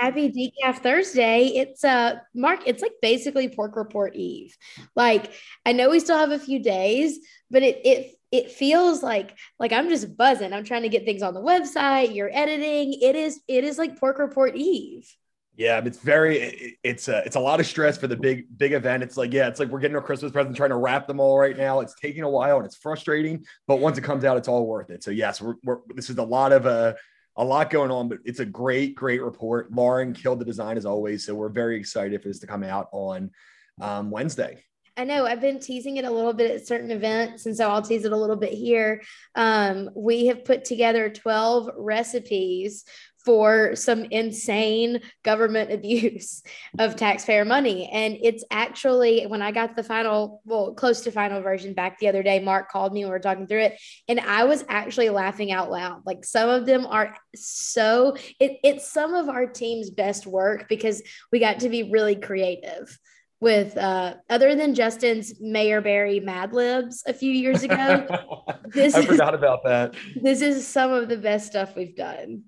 Happy Decaf Thursday. It's uh Mark, it's like basically pork report eve. Like I know we still have a few days, but it it it feels like like I'm just buzzing. I'm trying to get things on the website, you're editing. It is it is like pork report eve. Yeah, it's very it's a it's a lot of stress for the big big event. It's like yeah, it's like we're getting our Christmas present, trying to wrap them all right now. It's taking a while and it's frustrating, but once it comes out, it's all worth it. So yes, we're, we're this is a lot of uh a lot going on, but it's a great, great report. Lauren killed the design as always. So we're very excited for this to come out on um, Wednesday. I know I've been teasing it a little bit at certain events, and so I'll tease it a little bit here. Um, we have put together 12 recipes for some insane government abuse of taxpayer money. And it's actually when I got the final, well, close to final version back the other day, Mark called me and we were talking through it. And I was actually laughing out loud. Like some of them are so, it, it's some of our team's best work because we got to be really creative with uh other than Justin's Mayor Barry Mad Libs a few years ago. this I forgot is, about that. This is some of the best stuff we've done.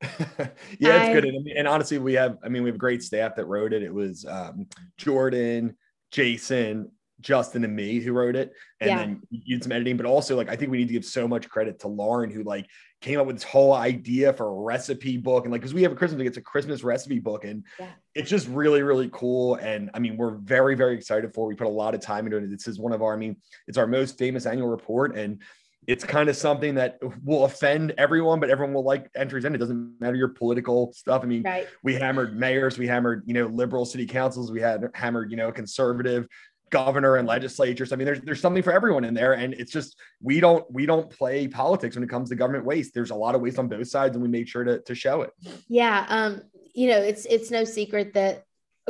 yeah, it's I, good. And, and, honestly, we have, I mean, we have great staff that wrote it. It was um, Jordan, Jason, Justin, and me who wrote it. And yeah. then you did some editing, but also like I think we need to give so much credit to Lauren, who like came up with this whole idea for a recipe book. And like, because we have a Christmas, it's a Christmas recipe book, and yeah. it's just really, really cool. And I mean, we're very, very excited for. It. We put a lot of time into it. This is one of our, I mean, it's our most famous annual report, and it's kind of something that will offend everyone, but everyone will like entries in. It doesn't matter your political stuff. I mean, right. we hammered mayors, we hammered, you know, liberal city councils, we had hammered, you know, conservative governor and legislatures. I mean, there's there's something for everyone in there. And it's just we don't we don't play politics when it comes to government waste. There's a lot of waste on both sides, and we made sure to to show it. Yeah. Um, you know, it's it's no secret that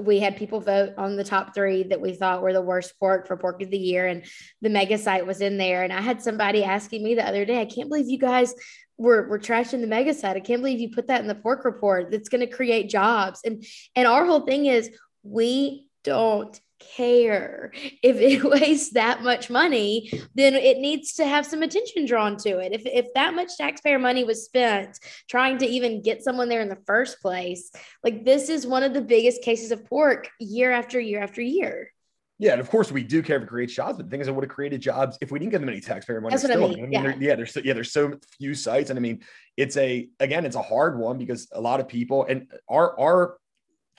we had people vote on the top three that we thought were the worst pork for pork of the year and the mega site was in there. And i had somebody asking me the other day i can't believe you guys were, were trashing the mega site. I can't believe you put that in the pork report. That's going to create jobs. And and our whole thing is we don't care. If it wastes that much money, then it needs to have some attention drawn to it. If, if that much taxpayer money was spent trying to even get someone there in the first place, like this is one of the biggest cases of pork year after year after year. Yeah, and of course we do care if it creates jobs, but the thing is, it would have created jobs if we didn't give them any taxpayer money. That's what still. I mean. I mean yeah. yeah, there's so, yeah, there's so few sites, and I mean, it's a again, it's a hard one because a lot of people and our our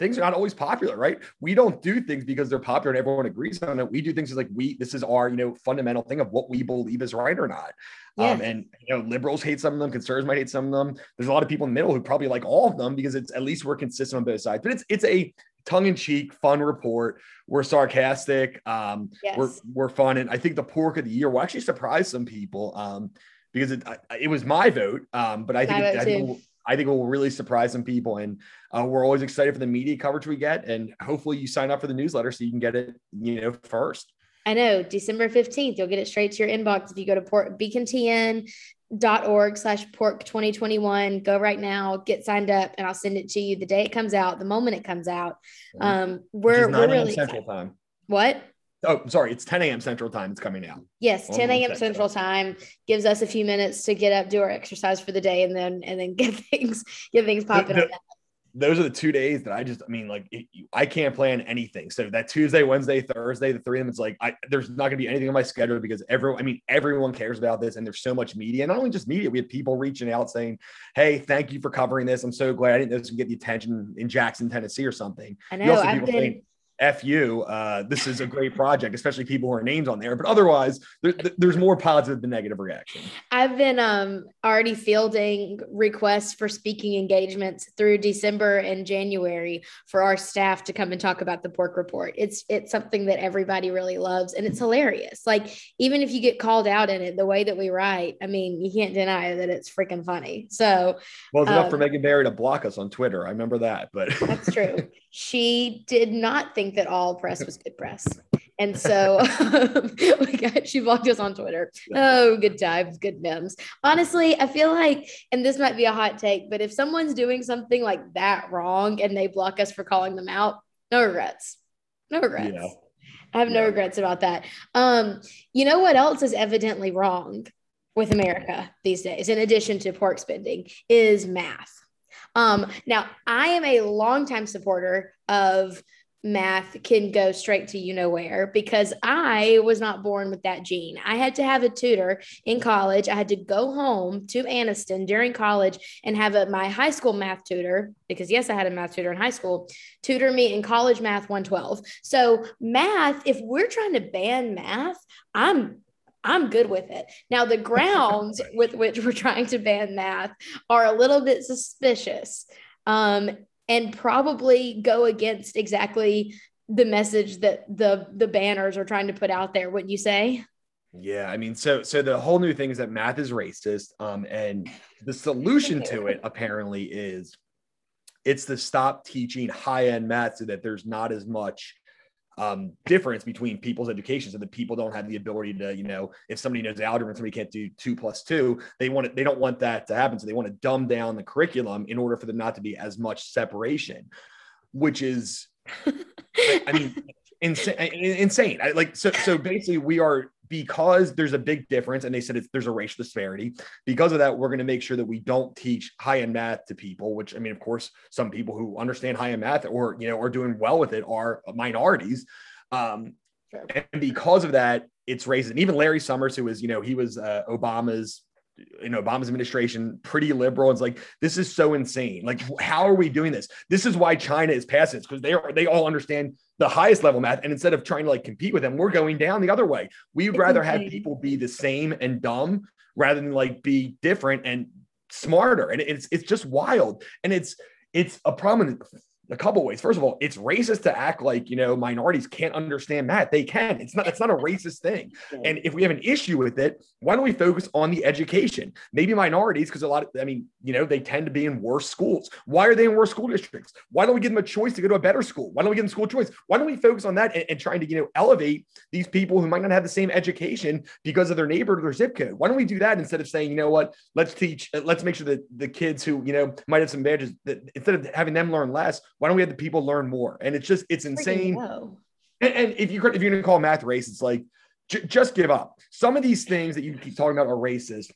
things are not always popular, right? We don't do things because they're popular and everyone agrees on it. We do things like we, this is our, you know, fundamental thing of what we believe is right or not. Yeah. Um, and, you know, liberals hate some of them, conservatives might hate some of them. There's a lot of people in the middle who probably like all of them because it's at least we're consistent on both sides, but it's, it's a tongue in cheek, fun report. We're sarcastic. Um, yes. we're, we're fun. And I think the pork of the year will actually surprise some people. Um, because it, it was my vote. Um, but I think, it, I think I think it will really surprise some people. And uh, we're always excited for the media coverage we get. And hopefully you sign up for the newsletter so you can get it, you know, first. I know December 15th, you'll get it straight to your inbox. If you go to port beacontn.org slash pork 2021, go right now, get signed up and I'll send it to you the day it comes out, the moment it comes out. Um, we're, we're really central time. What? Oh, sorry. It's 10 a.m. Central Time. It's coming out. Yes, 10 a.m. Central Time gives us a few minutes to get up, do our exercise for the day, and then and then get things get things popping. The, the, those are the two days that I just, I mean, like it, I can't plan anything. So that Tuesday, Wednesday, Thursday, the three of them, it's like I there's not gonna be anything on my schedule because everyone, I mean, everyone cares about this, and there's so much media. And not only just media, we have people reaching out saying, "Hey, thank you for covering this. I'm so glad I didn't know this would get the attention in Jackson, Tennessee, or something." I know. I've been. Saying, F you, uh, this is a great project, especially people who are names on there. But otherwise, there, there's more positive than negative reaction. I've been um, already fielding requests for speaking engagements through December and January for our staff to come and talk about the pork report. It's it's something that everybody really loves, and it's hilarious. Like even if you get called out in it, the way that we write, I mean, you can't deny that it's freaking funny. So, well, it's um, enough for um, Megan Barry to block us on Twitter. I remember that, but that's true. She did not think that all press was good press. And so um, she blocked us on Twitter. Oh, good times, good memes. Honestly, I feel like, and this might be a hot take, but if someone's doing something like that wrong and they block us for calling them out, no regrets. No regrets. Yeah. I have no yeah. regrets about that. Um, you know what else is evidently wrong with America these days, in addition to pork spending, is math Um, now, I am a longtime supporter of math can go straight to you know where because I was not born with that gene. I had to have a tutor in college. I had to go home to Anniston during college and have a, my high school math tutor, because yes, I had a math tutor in high school, tutor me in college math 112. So, math, if we're trying to ban math, I'm I'm good with it. Now, the grounds with which we're trying to ban math are a little bit suspicious. Um, and probably go against exactly the message that the the banners are trying to put out there wouldn't you say yeah i mean so so the whole new thing is that math is racist um and the solution to it apparently is it's to stop teaching high end math so that there's not as much um, difference between people's education so that people don't have the ability to, you know, if somebody knows algebra and somebody can't do two plus two, they want it, they don't want that to happen. So they want to dumb down the curriculum in order for there not to be as much separation, which is, I mean, insane, insane. I, like, so, so basically we are because there's a big difference and they said there's a racial disparity because of that we're going to make sure that we don't teach high end math to people which i mean of course some people who understand high end math or you know are doing well with it are minorities um, and because of that it's racist and even larry summers who was you know he was uh, obama's in Obama's administration pretty liberal. It's like this is so insane. Like, how are we doing this? This is why China is passing this because they are they all understand the highest level math. And instead of trying to like compete with them, we're going down the other way. We would rather have people be the same and dumb rather than like be different and smarter. And it's it's just wild. And it's it's a problem a couple ways. First of all, it's racist to act like you know minorities can't understand math. They can. It's not. It's not a racist thing. And if we have an issue with it, why don't we focus on the education? Maybe minorities, because a lot of, I mean, you know, they tend to be in worse schools. Why are they in worse school districts? Why don't we give them a choice to go to a better school? Why don't we give them school choice? Why don't we focus on that and, and trying to you know elevate these people who might not have the same education because of their neighbor or their zip code? Why don't we do that instead of saying, you know what, let's teach, let's make sure that the kids who you know might have some badges that instead of having them learn less why don't we have the people learn more? And it's just, it's insane. And, and, if you if you're going to call math race, it's like, j- just give up. Some of these things that you keep talking about are racist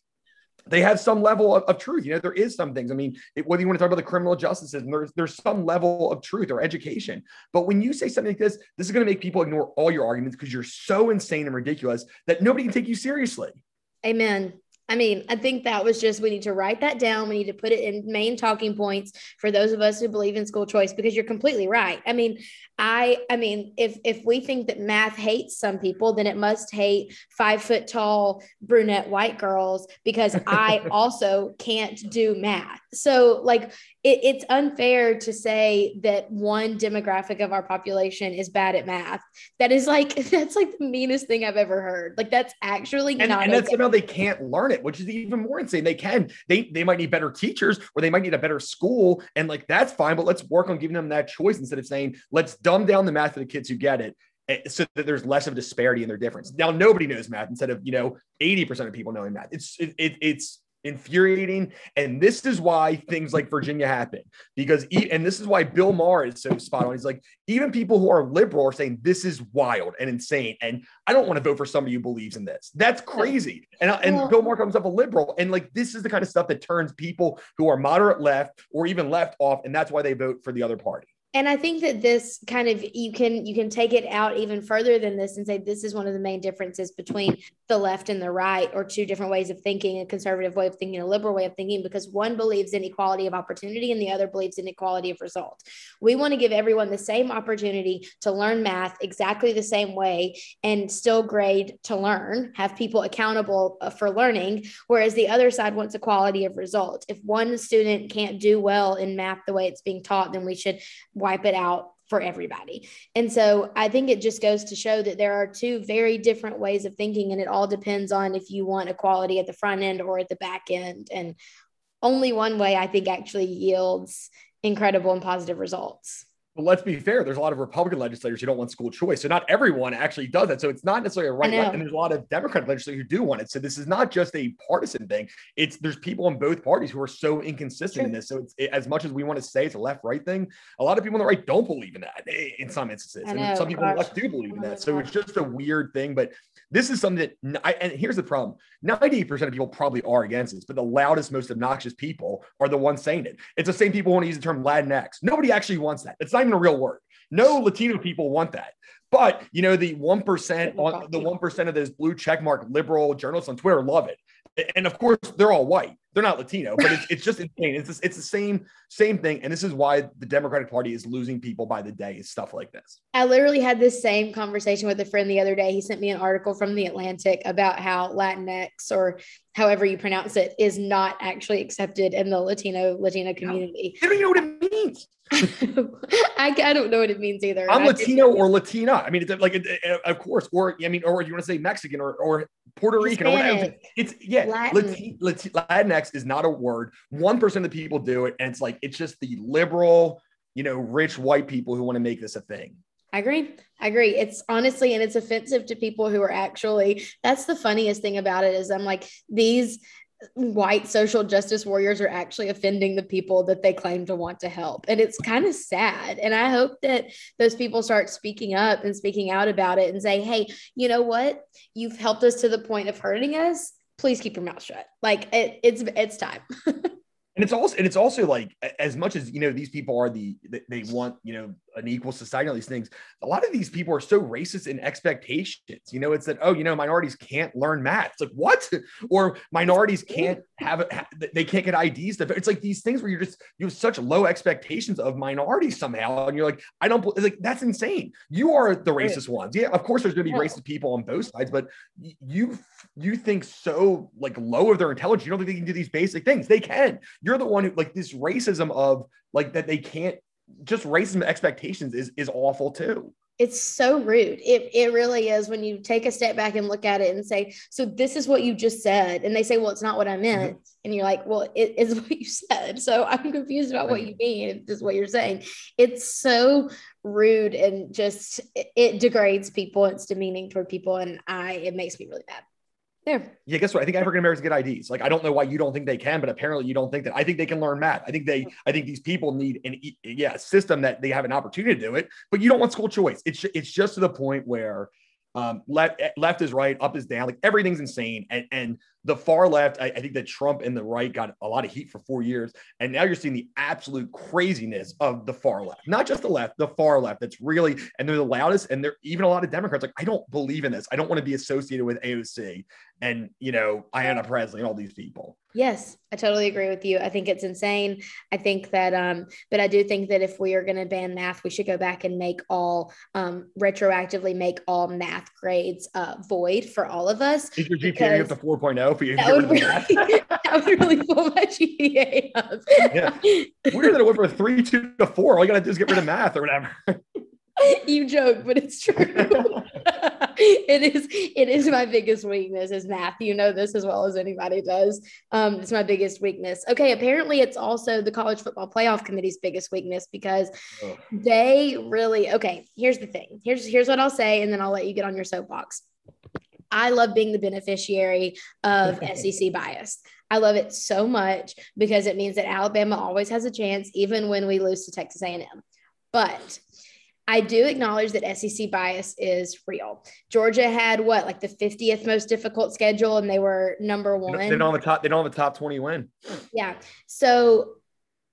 they have some level of, of, truth. You know, there is some things. I mean, it, whether you want to talk about the criminal justice system, there's there's some level of truth or education. But when you say something like this, this is going to make people ignore all your arguments because you're so insane and ridiculous that nobody can take you seriously. Amen. I mean, I think that was just we need to write that down. We need to put it in main talking points for those of us who believe in school choice because you're completely right. I mean, I I mean, if if we think that math hates some people, then it must hate five foot tall brunette white girls because I also can't do math. So like it, it's unfair to say that one demographic of our population is bad at math. That is like that's like the meanest thing I've ever heard. Like that's actually and, not. And that's somehow they can't learn it, which is even more insane. They can. They they might need better teachers or they might need a better school, and like that's fine. But let's work on giving them that choice instead of saying let's dumb down the math for the kids who get it eh, so that there's less of a disparity in their difference. Now nobody knows math instead of you know 80% of people knowing math. It's it, it, it's infuriating. And this is why things like Virginia happen because, and this is why Bill Maher is so spot on. He's like, even people who are liberal are saying this is wild and insane. And I don't want to vote for somebody who believes in this. That's crazy. And, and Bill Maher comes up a liberal. And like, this is the kind of stuff that turns people who are moderate left or even left off. And that's why they vote for the other party and i think that this kind of you can you can take it out even further than this and say this is one of the main differences between the left and the right or two different ways of thinking a conservative way of thinking a liberal way of thinking because one believes in equality of opportunity and the other believes in equality of result. We want to give everyone the same opportunity to learn math exactly the same way and still grade to learn have people accountable uh, for learning whereas the other side wants equality of result. If one student can't do well in math the way it's being taught then we should wipe it out for everybody. And so I think it just goes to show that there are two very different ways of thinking, and it all depends on if you want equality at the front end or at the back end. And only one way I think actually yields incredible and positive results. But let's be fair, there's a lot of Republican legislators who don't want school choice. So not everyone actually does that. So it's not necessarily a right left, and there's a lot of Democratic legislators who do want it. So this is not just a partisan thing. It's there's people in both parties who are so inconsistent True. in this. So it's it, as much as we want to say it's a left right thing, a lot of people on the right don't believe in that eh, in some instances. And some people on the left do believe in that. So it's just a weird thing. But this is something that, I, and here's the problem 90% of people probably are against this, but the loudest, most obnoxious people are the ones saying it. It's the same people who want to use the term Latinx. Nobody actually wants that. It's not even a real word. No Latino people want that. But you know, the one percent, on the one percent of those blue checkmark liberal journalists on Twitter love it and of course they're all white they're not latino but it's, it's just insane. It's, it's the same same thing. And this is why the democratic party is losing people by the day is stuff like this. I literally had this same conversation with a friend the other day. He sent me an article from the atlantic about how latinx or however you pronounce it is not actually accepted in the latino latino community. I don't know what it means. I, I don't know what it means either. I'm Latino or Latina. I mean, it's like, it, it, of course, or I mean, or you want to say Mexican or, or Puerto Rican Hispanic, or whatever. It's yeah, Latin. Latin, Latinx is not a word. One percent of the people do it, and it's like it's just the liberal, you know, rich white people who want to make this a thing. I agree. I agree. It's honestly, and it's offensive to people who are actually. That's the funniest thing about it is I'm like these white social justice warriors are actually offending the people that they claim to want to help. And it's kind of sad. And I hope that those people start speaking up and speaking out about it and say, hey, you know what? You've helped us to the point of hurting us. Please keep your mouth shut. Like it, it's it's time. and it's also and it's also like as much as you know these people are the they want you know an equal society, all these things. A lot of these people are so racist in expectations. You know, it's that, oh, you know, minorities can't learn math. It's like, what? Or minorities can't have, they can't get IDs. It's like these things where you're just, you have such low expectations of minorities somehow. And you're like, I don't, like, that's insane. You are the racist ones. Yeah, of course, there's going to be racist people on both sides, but you, you think so like low of their intelligence. You don't think they can do these basic things. They can. You're the one who, like, this racism of like that they can't just racism expectations is is awful too. It's so rude. It, it really is when you take a step back and look at it and say so this is what you just said and they say well it's not what i meant. And you're like well it is what you said. So i'm confused about what you mean. Is what you're saying. It's so rude and just it, it degrades people. It's demeaning toward people and i it makes me really mad yeah. Yeah. Guess what? I think African Americans get IDs. Like, I don't know why you don't think they can, but apparently you don't think that. I think they can learn math. I think they, I think these people need an, yeah, system that they have an opportunity to do it, but you don't want school choice. It's, it's just to the point where um, left, left is right, up is down. Like everything's insane. And, and the far left, I, I, think that Trump and the right got a lot of heat for four years. And now you're seeing the absolute craziness of the far left, not just the left, the far left. That's really, and they're the loudest. And they're even a lot of Democrats like, I don't believe in this. I don't want to be associated with AOC and, you know, Ayanna Pressley and all these people. Yes, I totally agree with you. I think it's insane. I think that, um, but I do think that if we are going to ban math, we should go back and make all um, retroactively make all math grades uh, void for all of us. Is your GPA up to 4.0 for you? That would, really, that would really pull my GPA up. yeah. Weird that it went from three two to four. All you got to do is get rid of math or whatever. you joke, but it's true. it is it is my biggest weakness is math. You know this as well as anybody does. Um, it's my biggest weakness. Okay, apparently it's also the college football playoff committee's biggest weakness because oh. they really okay. Here's the thing. Here's here's what I'll say, and then I'll let you get on your soapbox. I love being the beneficiary of SEC bias. I love it so much because it means that Alabama always has a chance, even when we lose to Texas A&M. But I do acknowledge that SEC bias is real. Georgia had what, like the 50th most difficult schedule, and they were number one. They don't have a top. They don't have a top 20 win. Yeah. So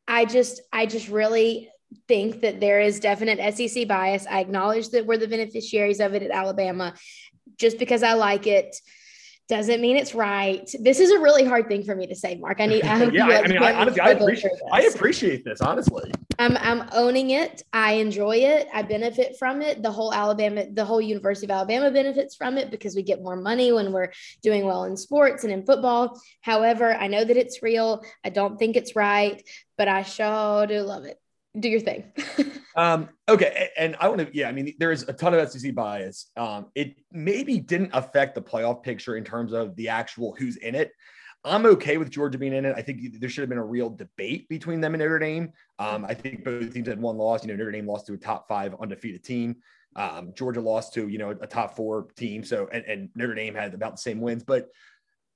I just, I just really think that there is definite SEC bias. I acknowledge that we're the beneficiaries of it at Alabama. Just because I like it doesn't mean it's right. This is a really hard thing for me to say, Mark. I need. Um, I yeah, I mean, I, honestly, I appreciate. I appreciate this. Honestly, I'm I'm owning it. I enjoy it. I benefit from it. The whole Alabama, the whole University of Alabama benefits from it because we get more money when we're doing well in sports and in football. However, I know that it's real. I don't think it's right, but I sure do love it do your thing. um, okay. And I want to, yeah, I mean, there's a ton of SEC bias. Um, it maybe didn't affect the playoff picture in terms of the actual who's in it. I'm okay with Georgia being in it. I think there should have been a real debate between them and Notre Dame. Um, I think both teams had one loss. You know, Notre Dame lost to a top five undefeated team. Um, Georgia lost to, you know, a top four team. So, and, and Notre Dame had about the same wins, but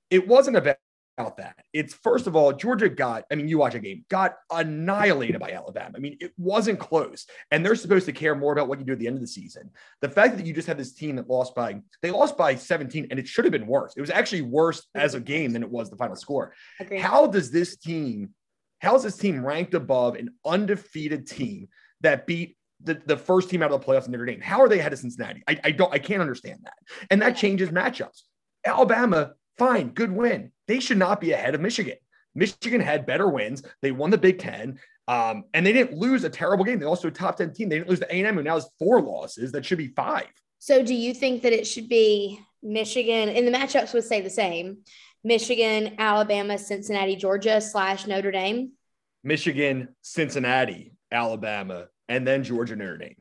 it wasn't about about that. It's first of all, Georgia got, I mean, you watch a game, got annihilated by Alabama. I mean, it wasn't close. And they're supposed to care more about what you do at the end of the season. The fact that you just had this team that lost by, they lost by 17, and it should have been worse. It was actually worse as a game than it was the final score. Agreed. How does this team, how is this team ranked above an undefeated team that beat the, the first team out of the playoffs in Notre Dame? How are they ahead of Cincinnati? I, I don't, I can't understand that. And that changes matchups. Alabama Fine, good win. They should not be ahead of Michigan. Michigan had better wins. They won the Big Ten, um, and they didn't lose a terrible game. They also a top ten team. They didn't lose to A and M, who now has four losses. That should be five. So, do you think that it should be Michigan? And the matchups would say the same: Michigan, Alabama, Cincinnati, Georgia slash Notre Dame. Michigan, Cincinnati, Alabama, and then Georgia, Notre Dame.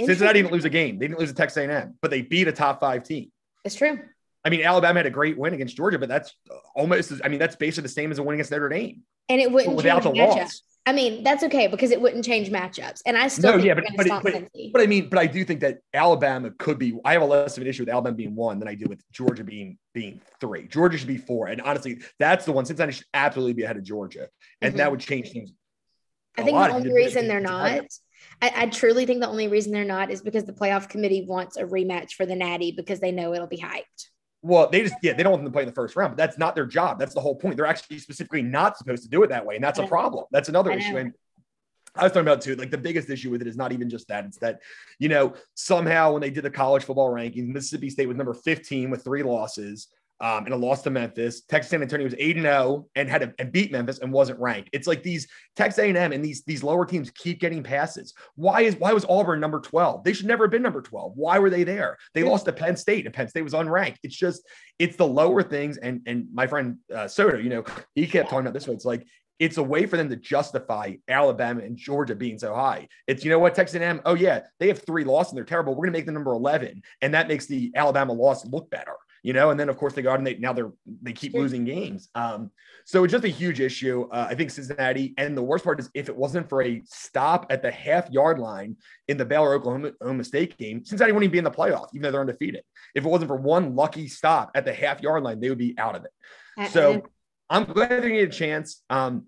Cincinnati didn't lose a game. They didn't lose to Texas A&M, but they beat a top five team. It's true. I mean, Alabama had a great win against Georgia, but that's almost, I mean, that's basically the same as a win against Notre Dame. And it wouldn't without the matchups. loss. I mean, that's okay because it wouldn't change matchups. And I still no, yeah, but but, but, but, I mean, but I do think that Alabama could be. I have a less of an issue with Alabama being one than I do with Georgia being being three. Georgia should be four, and honestly, that's the one. Cincinnati should absolutely be ahead of Georgia, and mm-hmm. that would change things. I think the only reason they're not. I, I, truly think the only reason they're not is because the playoff committee wants a rematch for the Natty because they know it'll be hyped. Well, they just yeah, they don't want them to play in the first round, but that's not their job. That's the whole point. They're actually specifically not supposed to do it that way, and that's a problem. That's another issue. And I was talking about too, like the biggest issue with it is not even just that. It's that, you know, somehow when they did the college football rankings, Mississippi State was number 15 with three losses um, and a loss to Memphis. Texas San Antonio was 8 0 and had a, and beat Memphis and wasn't ranked. It's like these Texas A&M and these these lower teams keep getting passes. Why is why was Auburn number 12? They should never have been number 12. Why were they there? They lost to Penn State and Penn State was unranked. It's just it's the lower things and and my friend uh, Soto, you know, he kept talking about this way. It's like it's a way for them to justify Alabama and Georgia being so high. It's you know what Texas A&M, oh yeah, they have three losses and they're terrible. We're gonna make them number 11, and that makes the Alabama loss look better you know, and then of course they got and they now they're they keep losing games. Um, so it's just a huge issue. Uh, I think Cincinnati, and the worst part is if it wasn't for a stop at the half yard line in the Baylor Oklahoma, State game, Cincinnati wouldn't even be in the playoff, even though they're undefeated. If it wasn't for one lucky stop at the half yard line, they would be out of it. So I'm glad they get a chance. Um,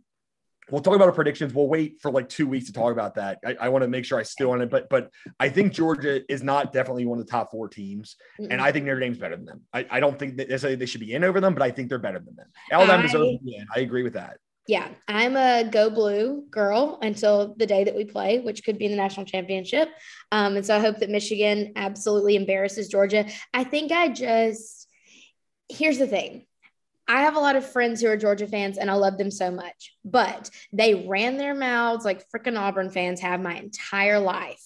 we'll talk about our predictions. We'll wait for like two weeks to talk about that. I, I want to make sure I still on it, but but I think Georgia is not definitely one of the top four teams, mm-hmm. and I think Notre Dame's better than them. I, I don't think that necessarily they should be in over them, but I think they're better than them. Alabama I, deserves to be in. I agree with that. Yeah, I'm a go blue girl until the day that we play, which could be in the national championship. Um, and so I hope that Michigan absolutely embarrasses Georgia. I think I just here's the thing I have a lot of friends who are Georgia fans and I love them so much, but they ran their mouths like freaking Auburn fans have my entire life.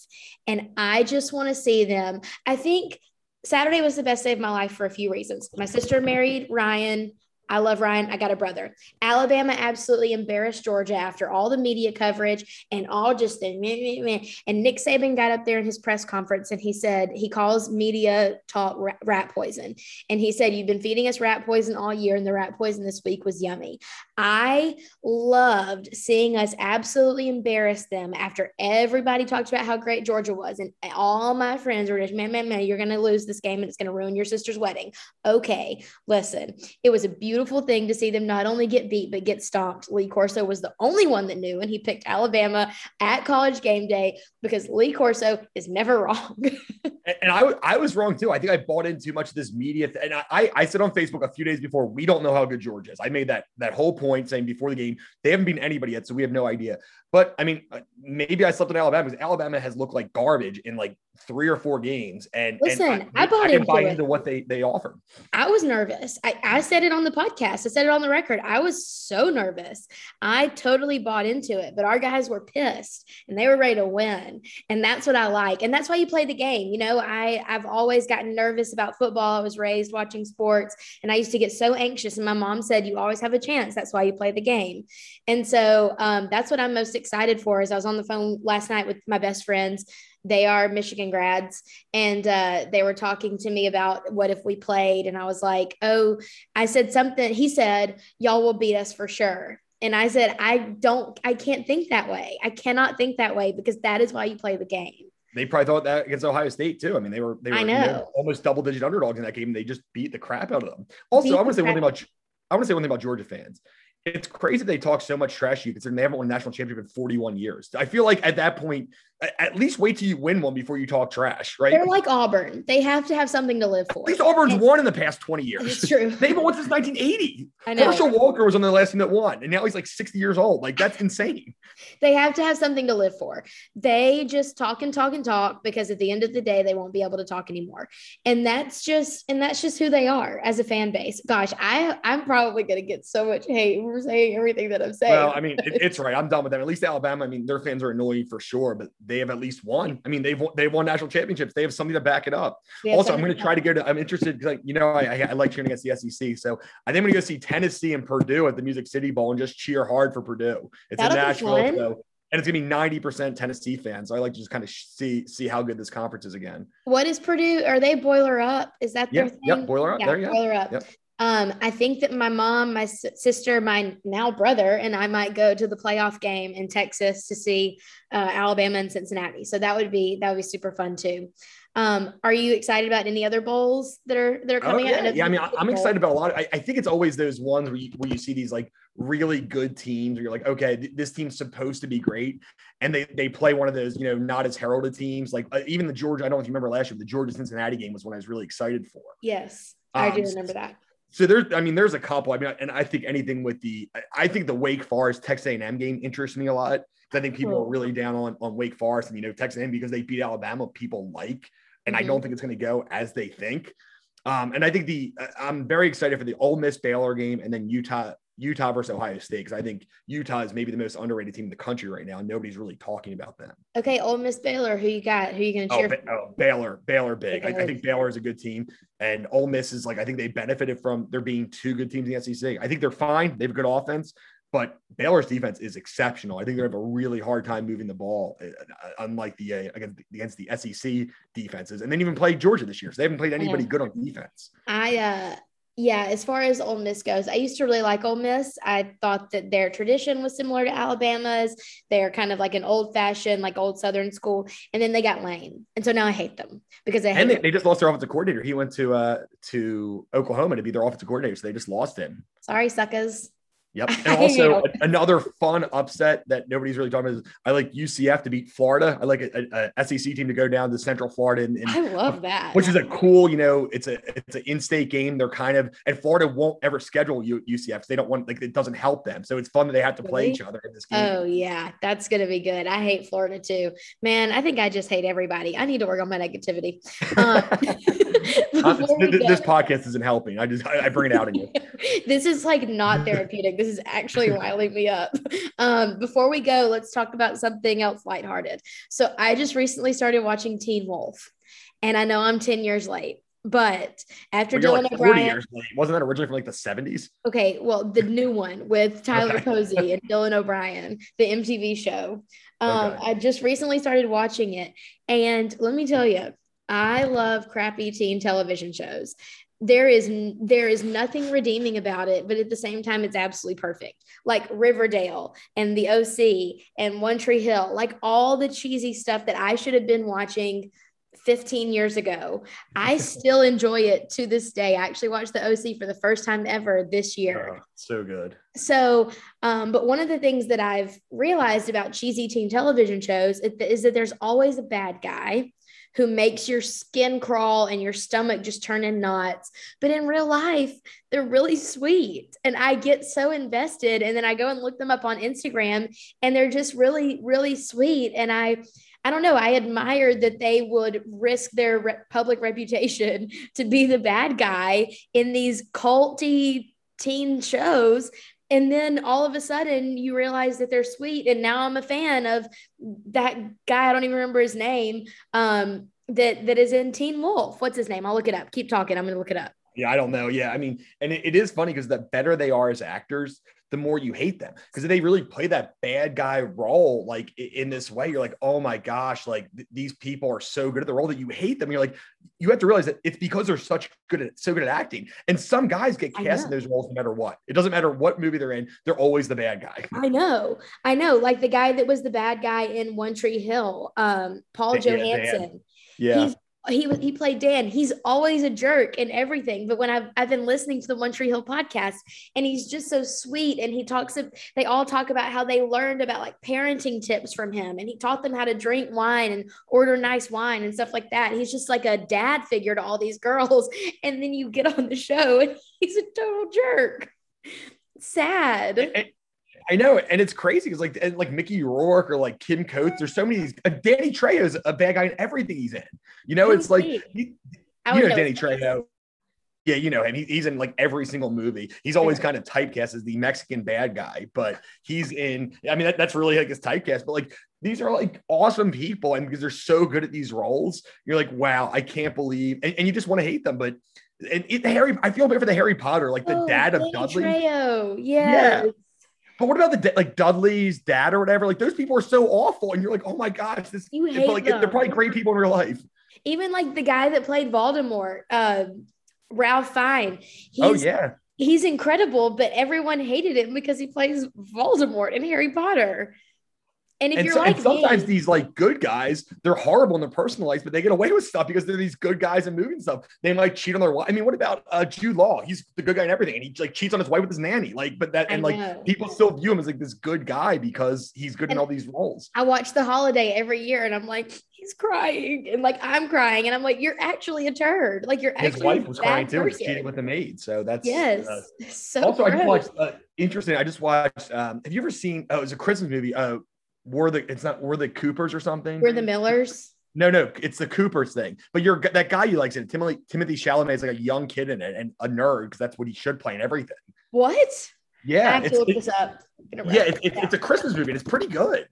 And I just want to see them. I think Saturday was the best day of my life for a few reasons. My sister married Ryan. I love Ryan. I got a brother. Alabama absolutely embarrassed Georgia after all the media coverage and all just the meh, meh, meh. and Nick Saban got up there in his press conference and he said he calls media talk rat poison and he said you've been feeding us rat poison all year and the rat poison this week was yummy. I loved seeing us absolutely embarrass them after everybody talked about how great Georgia was and all my friends were just man man man you're going to lose this game and it's going to ruin your sister's wedding. Okay, listen. It was a beautiful thing to see them not only get beat but get stomped. Lee Corso was the only one that knew, and he picked Alabama at college game day because Lee Corso is never wrong. and I, I was wrong too. I think I bought in too much of this media. Th- and I, I said on Facebook a few days before, we don't know how good Georgia is. I made that that whole point saying before the game they haven't been anybody yet, so we have no idea. But I mean, uh, maybe I slept on Alabama because Alabama has looked like garbage in like three or four games. And listen, and I, I bought I into, buy into what they they offered. I was nervous. I, I said it on the podcast. I said it on the record. I was so nervous. I totally bought into it, but our guys were pissed and they were ready to win. And that's what I like. And that's why you play the game. You know, I I've always gotten nervous about football. I was raised watching sports, and I used to get so anxious. And my mom said, "You always have a chance. That's why you play the game." And so um, that's what I'm most excited for is I was on the phone last night with my best friends. They are Michigan grads, and uh, they were talking to me about what if we played. And I was like, oh, I said something. He said, y'all will beat us for sure. And I said, I don't, I can't think that way. I cannot think that way because that is why you play the game. They probably thought that against Ohio State too. I mean, they were they were you know, almost double digit underdogs in that game. And they just beat the crap out of them. Also, beat I want to say one thing about I want to say one thing about Georgia fans it's crazy they talk so much trash to you considering they haven't won a national championship in 41 years. I feel like at that point, at least wait till you win one before you talk trash, right? They're like Auburn. They have to have something to live for. At least Auburn's and, won in the past 20 years. It's true. they haven't won since 1980. I know. Herschel Walker was on the last team that won, and now he's like 60 years old. Like that's insane. they have to have something to live for. They just talk and talk and talk because at the end of the day, they won't be able to talk anymore. And that's just and that's just who they are as a fan base. Gosh, I I'm probably gonna get so much hate for saying everything that I'm saying. Well, I mean, it, it's right. I'm done with them. At least Alabama. I mean, their fans are annoying for sure, but they have at least won won. I mean, they've they've won national championships. They have something to back it up. Also, I'm going to try to go to. I'm interested because, like, you know, I, I, I like cheering against the SEC, so I think I'm going to go see Tennessee and Purdue at the Music City Bowl and just cheer hard for Purdue. It's That'll in Nashville, so and it's gonna be 90% Tennessee fans. So I like to just kind of see see how good this conference is again. What is Purdue? Are they boiler up? Is that their yep, thing? Yep, boiler up. Yeah, there you boiler up. Yep. Um, I think that my mom, my sister, my now brother, and I might go to the playoff game in Texas to see uh, Alabama and Cincinnati. So that would be that would be super fun too. Um, are you excited about any other bowls that are that are coming oh, yeah. out? Yeah, I mean, I'm excited about a lot. Of, I, I, think it's always those ones where you, where you see these like really good teams where you're like, okay, th- this team's supposed to be great, and they they play one of those you know not as heralded teams. Like uh, even the Georgia, I don't know if you remember last year, the Georgia Cincinnati game was one I was really excited for. Yes, I do um, remember that so there's, I mean, there's a couple. I mean, and I think anything with the, I think the Wake Forest Texas A&M game interests me a lot. because I think people are really down on, on Wake Forest and you know Texas A&M because they beat Alabama. People like, and mm-hmm. I don't think it's going to go as they think. Um, and I think the I'm very excited for the Ole Miss Baylor game and then Utah Utah versus Ohio State because I think Utah is maybe the most underrated team in the country right now. and Nobody's really talking about them. Okay, Ole Miss Baylor, who you got? Who you going to cheer? Oh, ba- oh, Baylor, Baylor, big. I, I, think Baylor is a good team, and Ole Miss is like I think they benefited from there being two good teams in the SEC. I think they're fine. They have a good offense, but Baylor's defense is exceptional. I think they have a really hard time moving the ball, uh, uh, unlike the uh, against, against the SEC defenses. And then even played Georgia this year, so they haven't played anybody good on defense. I uh, yeah, as far as Ole Miss goes, I used to really like Ole Miss. I thought that their tradition was similar to Alabama's. They're kind of like an old fashioned, like old Southern school. And then they got Lane, and so now I hate them because they and they, they, just lost their offensive coordinator. He went to uh to Oklahoma to be their offensive coordinator, so they just lost him. Sorry, suckers. Yep. And also another fun upset that nobody's really talking about is I like UCF to beat Florida. I like a, a, SEC team to go down to Central Florida. And, and, I love that. Which is a cool, you know, it's a it's an in-state game. They're kind of and Florida won't ever schedule UCF. They don't want like it doesn't help them. So it's fun that they have to play really? each other in this game. Oh yeah, that's gonna be good. I hate Florida too. Man, I think I just hate everybody. I need to work on my negativity. Um, uh, this, this, podcast isn't helping. I just I, I bring it out in you. this is like not therapeutic. This is actually riling me up. Um, before we go, let's talk about something else lighthearted. So I just recently started watching Teen Wolf, and I know I'm 10 years late. But after well, Dylan like O'Brien, wasn't that originally from like the 70s? Okay, well, the new one with Tyler okay. Posey and Dylan O'Brien, the MTV show. Um, okay. I just recently started watching it, and let me tell you, I love crappy teen television shows there is there is nothing redeeming about it but at the same time it's absolutely perfect. Like riverdale and the oc and one tree hill like all the cheesy stuff that i should have been watching 15 years ago. I still enjoy it to this day. I actually watched the oc for the first time ever this year. Oh, so good. So um, but one of the things that i've realized about cheesy teen television shows is that there's always a bad guy who makes your skin crawl and your stomach just turn in knots. But in real life, they're really sweet. And I get so invested. And then I go and look them up on Instagram and they're just really, really sweet. And I, I don't know. I admired that they would risk their re- public reputation to be the bad guy in these culty teen shows and then all of a sudden you realize that they're sweet. And now i'm a fan of that guy i don't even remember his name um that that is in teen wolf. What's his name? I'll look it up. Keep talking. I'm gonna look it up. Yeah i don't know. Yeah i mean and it, it is funny because the better they are as actors the more you hate them. Because they really play that bad guy role like in this way. You're like oh my gosh like th- these people are so good at the role that you hate them. You're like you have to realize that it's because they're such good at so good at acting. And some guys get cast in those roles no matter what. It doesn't matter what movie they're in they're always the bad guy. I know. I know. Like the guy that was the bad guy in one tree hill um paul yeah, johansson. Yeah. He's he was he played Dan. He's always a jerk and everything. But when I've I've been listening to the One Tree Hill podcast, and he's just so sweet, and he talks of they all talk about how they learned about like parenting tips from him, and he taught them how to drink wine and order nice wine and stuff like that. He's just like a dad figure to all these girls, and then you get on the show and he's a total jerk. Sad. And, I know, and it's crazy because like like Mickey Rourke or like Kim Coates, there's so many. Uh, Danny Trejo is a bad guy in everything he's in. You know, it's like you, you know, know Danny Trejo. Yeah, you know him. He, he's in like every single movie. He's always kind of typecast as the Mexican bad guy, but he's in. I mean, that, that's really like his typecast. But like these are like awesome people, and because they're so good at these roles, you're like, wow, I can't believe, and, and you just want to hate them, but and it, Harry, I feel bad for the Harry Potter, like the oh, dad of Dudley. Trejo. Yes. Yeah. But what about the like Dudley's dad or whatever? Like those people are so awful, and you're like, oh my gosh, this. You hate like them. they're probably great people in real life. Even like the guy that played Voldemort, uh, Ralph Fiennes. oh yeah, he's incredible, but everyone hated him because he plays Voldemort in Harry Potter. And if and you're so, like sometimes me, these like good guys, they're horrible in their personal lives, but they get away with stuff because they're these good guys in and stuff. They might cheat on their wife. I mean, what about uh, Jude Law? He's the good guy and everything, and he like cheats on his wife with his nanny. Like, but that and like people still view him as like this good guy because he's good and in all these roles. I watch The Holiday every year, and I'm like, he's crying, and like I'm crying, and I'm like, you're actually a turd. Like you're actually his wife was crying too. He's cheating with the maid, so that's yes. Uh, so also, gross. I just watched. Uh, interesting. I just watched. Um, have you ever seen? Oh, it was a Christmas movie. Uh, we're the it's not we're the Coopers or something. We're the Millers. No, no, it's the Coopers thing. But you're that guy you like said Timothy Timothée Chalamet is like a young kid in it and a nerd because that's what he should play in everything. What? Yeah, I have to look this up. Yeah, it's, it, it's a Christmas movie and it's pretty good.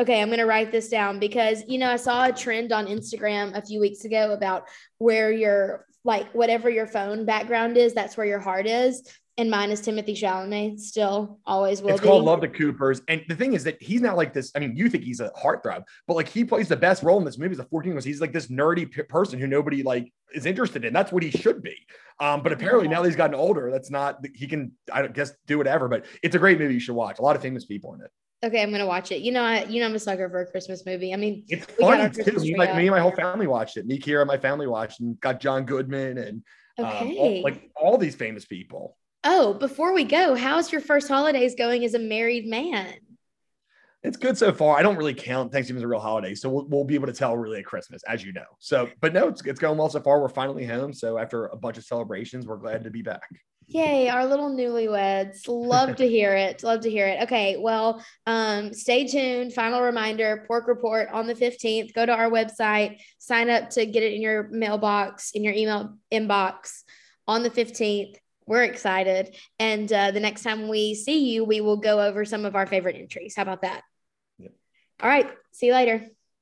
Okay, I'm gonna write this down because you know I saw a trend on Instagram a few weeks ago about where your like whatever your phone background is, that's where your heart is and mine is Timothée Chalamet. Still, always will. It's be. called Love the Coopers, and the thing is that he's not like this. I mean, you think he's a heartthrob, but like he plays the best role in this movie as a 14 was he's like this nerdy p- person who nobody like is interested in. That's what he should be. Um, but apparently yeah. now that he's gotten older, that's not he can I guess do whatever. But it's a great movie you should watch. A lot of famous people in it. Okay, I'm gonna watch it. You know, I you know I'm a sucker for a Christmas movie. I mean, it's fun too. Me, like me and my whole family watched it. Me, Kira, my family watched, and got John Goodman and okay. um, all, like all these famous people. Oh, before we go, how's your first holidays going as a married man? It's good so far. I don't really count Thanksgiving as a real holiday, so we'll, we'll be able to tell really at Christmas, as you know. So, but no, it's, it's going well so far. We're finally home. So after a bunch of celebrations, we're glad to be back. Yay, our little newlyweds. Love to hear it. Love to hear it. Okay, well, um, stay tuned. Final reminder Pork Report on the 15th. Go to our website, sign up to get it in your mailbox, in your email inbox on the 15th. We're excited. And uh, the next time we see you, we will go over some of our favorite entries. How about that? Yep. All right. See you later.